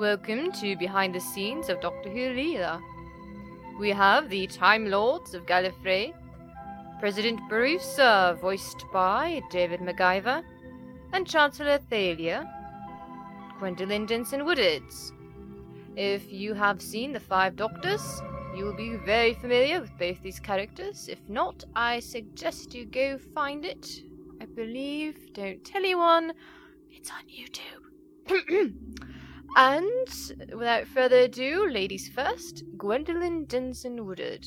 Welcome to Behind the Scenes of Doctor Who Leela. We have the Time Lords of Gallifrey, President Borusa, voiced by David MacIver, and Chancellor Thalia, Gwendolyn Jensen Woodards. If you have seen The Five Doctors, you will be very familiar with both these characters. If not, I suggest you go find it. I believe, don't tell anyone, it's on YouTube. and without further ado, ladies first, Gwendolyn Jensen Woodard.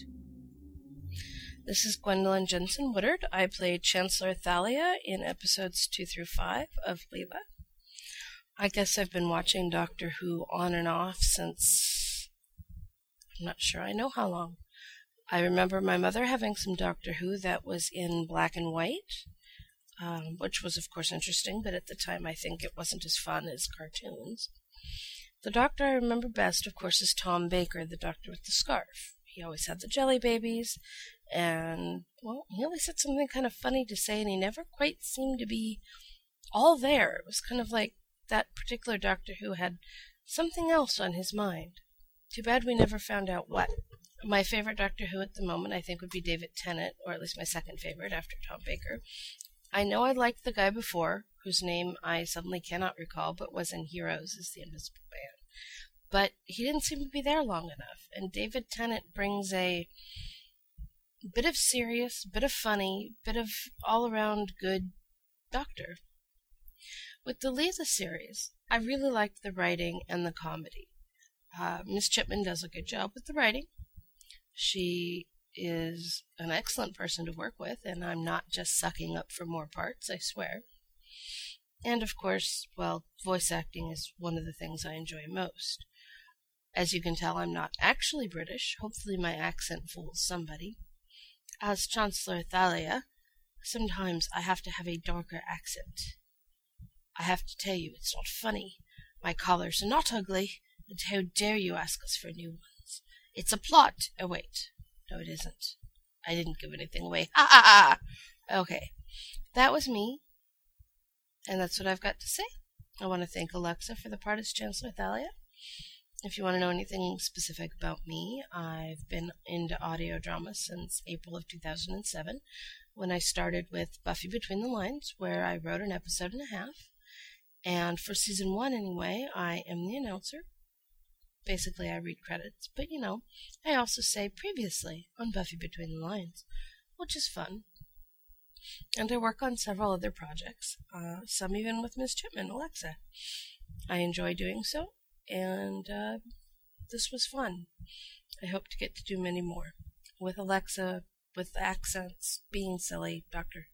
This is Gwendolyn Jensen Woodard. I played Chancellor Thalia in episodes 2 through 5 of Leela. I guess I've been watching Doctor Who on and off since. I'm not sure I know how long. I remember my mother having some Doctor Who that was in black and white, um, which was, of course, interesting, but at the time I think it wasn't as fun as cartoons. The doctor I remember best, of course, is Tom Baker, the doctor with the scarf. He always had the jelly babies, and, well, he always had something kind of funny to say, and he never quite seemed to be all there. It was kind of like that particular Doctor Who had something else on his mind. Too bad we never found out what. My favorite Doctor Who at the moment, I think, would be David Tennant, or at least my second favorite after Tom Baker. I know I liked the guy before, whose name I suddenly cannot recall, but was in Heroes as the Invisible Man. But he didn't seem to be there long enough, and David Tennant brings a bit of serious, bit of funny, bit of all around good Doctor. With the Leela series, I really liked the writing and the comedy. Uh, Miss Chipman does a good job with the writing. She is an excellent person to work with, and I'm not just sucking up for more parts, I swear. And of course, well, voice acting is one of the things I enjoy most. As you can tell, I'm not actually British. Hopefully, my accent fools somebody. As Chancellor Thalia, sometimes I have to have a darker accent. I have to tell you, it's not funny. My collars are not ugly, and how dare you ask us for new ones? It's a plot. Oh, wait. No, it isn't. I didn't give anything away. Ha ha ha! Okay. That was me. And that's what I've got to say. I want to thank Alexa for the part as Chancellor Thalia. If you want to know anything specific about me, I've been into audio drama since April of 2007 when I started with Buffy Between the Lines, where I wrote an episode and a half. And for season one, anyway, I am the announcer. Basically, I read credits, but you know, I also say previously on Buffy Between the Lines, which is fun. And I work on several other projects, uh, some even with Miss Chipman, Alexa. I enjoy doing so, and uh, this was fun. I hope to get to do many more with Alexa, with accents, being silly, Doctor,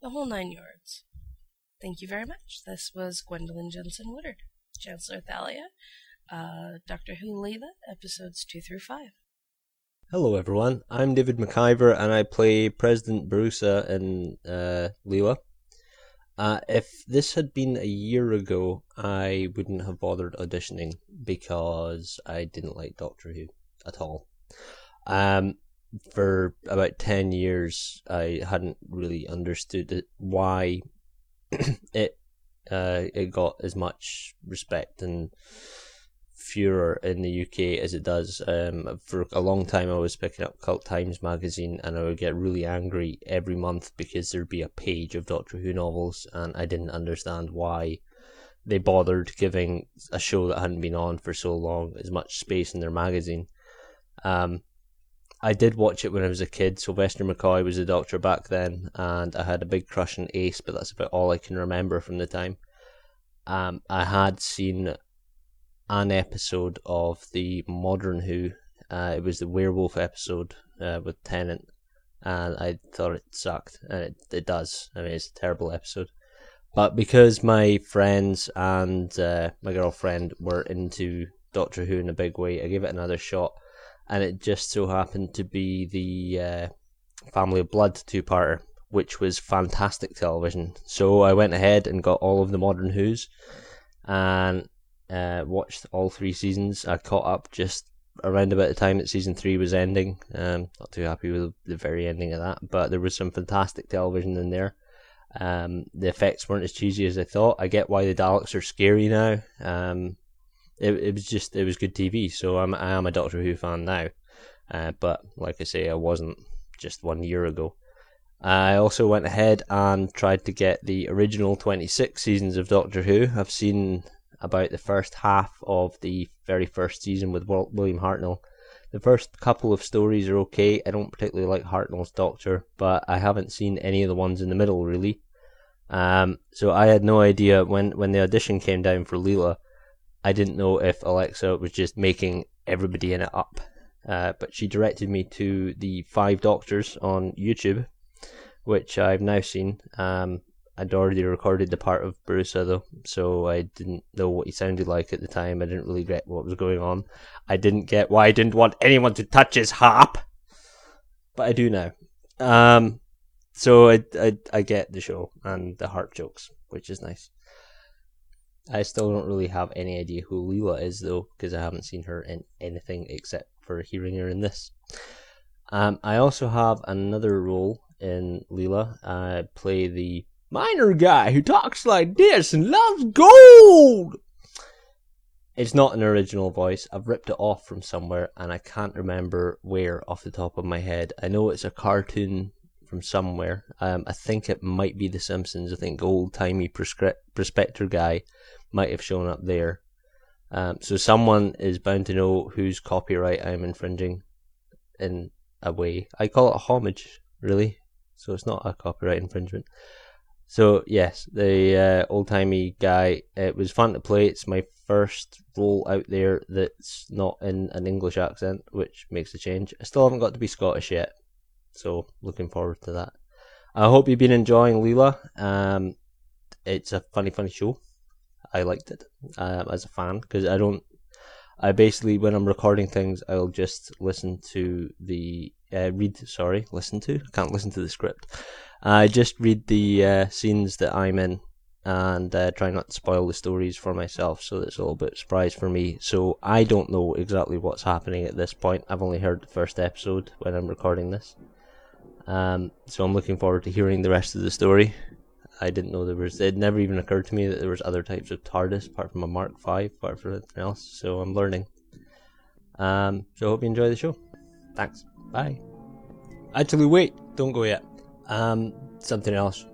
the whole nine yards. Thank you very much. This was Gwendolyn Jensen Woodard, Chancellor Thalia, uh, Doctor Who Leela, episodes 2 through 5. Hello, everyone. I'm David MacIver, and I play President Borusa in uh, Leela. Uh, if this had been a year ago, I wouldn't have bothered auditioning because I didn't like Doctor Who at all. Um, for about 10 years, I hadn't really understood it, why it uh, it got as much respect and furor in the UK as it does. Um, for a long time, I was picking up Cult Times magazine, and I would get really angry every month because there'd be a page of Doctor Who novels, and I didn't understand why they bothered giving a show that hadn't been on for so long as much space in their magazine. Um, I did watch it when I was a kid. Sylvester McCoy was the Doctor back then, and I had a big crush on Ace, but that's about all I can remember from the time. Um, I had seen an episode of the Modern Who. Uh, it was the werewolf episode uh, with Tennant, and I thought it sucked, and it, it does. I mean, it's a terrible episode. But because my friends and uh, my girlfriend were into Doctor Who in a big way, I gave it another shot and it just so happened to be the uh, Family of Blood two parter, which was fantastic television. So I went ahead and got all of the modern Who's and uh, watched all three seasons. I caught up just around about the time that season three was ending. Um, not too happy with the very ending of that, but there was some fantastic television in there. Um, the effects weren't as cheesy as I thought. I get why the Daleks are scary now. Um, it, it was just it was good TV. So I'm I am a Doctor Who fan now, uh, but like I say, I wasn't just one year ago. I also went ahead and tried to get the original 26 seasons of Doctor Who. I've seen about the first half of the very first season with William Hartnell. The first couple of stories are okay. I don't particularly like Hartnell's Doctor, but I haven't seen any of the ones in the middle really. Um, so I had no idea when when the audition came down for Leela. I didn't know if Alexa was just making everybody in it up. Uh, but she directed me to the Five Doctors on YouTube, which I've now seen. Um, I'd already recorded the part of Borusa though, so I didn't know what he sounded like at the time. I didn't really get what was going on. I didn't get why I didn't want anyone to touch his harp, but I do now. Um, so I, I I get the show and the harp jokes, which is nice. I still don't really have any idea who Leela is though, because I haven't seen her in anything except for hearing her in this. Um, I also have another role in Leela. I play the miner guy who talks like this and loves gold. It's not an original voice. I've ripped it off from somewhere and I can't remember where off the top of my head. I know it's a cartoon from somewhere. Um, I think it might be The Simpsons. I think old timey prospector guy might have shown up there. Um, so someone is bound to know whose copyright I'm infringing in a way. I call it a homage, really. So it's not a copyright infringement. So yes, the uh, old timey guy. It was fun to play. It's my first role out there that's not in an English accent, which makes a change. I still haven't got to be Scottish yet, so looking forward to that. I hope you've been enjoying Leela. Um, it's a funny, funny show. I liked it um, as a fan because I don't. I basically, when I'm recording things, I'll just listen to the uh, read. Sorry, listen to. I can't listen to the script. I just read the uh, scenes that I'm in and uh, try not to spoil the stories for myself, so it's a little bit surprise for me. So I don't know exactly what's happening at this point. I've only heard the first episode when I'm recording this. Um, so I'm looking forward to hearing the rest of the story. I didn't know there was. It never even occurred to me that there was other types of TARDIS apart from a Mark Five, apart from anything else. So I'm learning. Um, so I hope you enjoy the show. Thanks. Bye. Actually, wait. Don't go yet. Um, something else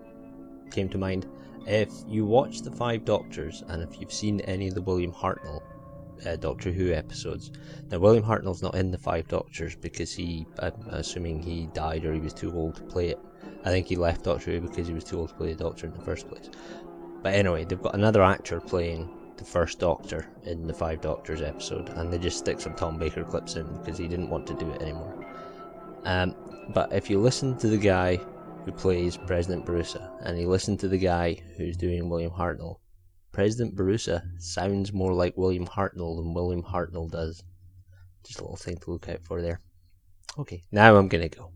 came to mind. If you watch the Five Doctors, and if you've seen any of the William Hartnell uh, Doctor Who episodes, now William Hartnell's not in the Five Doctors because he, I'm assuming he died or he was too old to play it. I think he left Doctor Who because he was too old to play the Doctor in the first place. But anyway, they've got another actor playing the first Doctor in the Five Doctors episode, and they just stick some Tom Baker clips in because he didn't want to do it anymore. Um, but if you listen to the guy who plays President Borusa and he listen to the guy who's doing William Hartnell, President Borusa sounds more like William Hartnell than William Hartnell does. Just a little thing to look out for there. Okay, now I'm gonna go.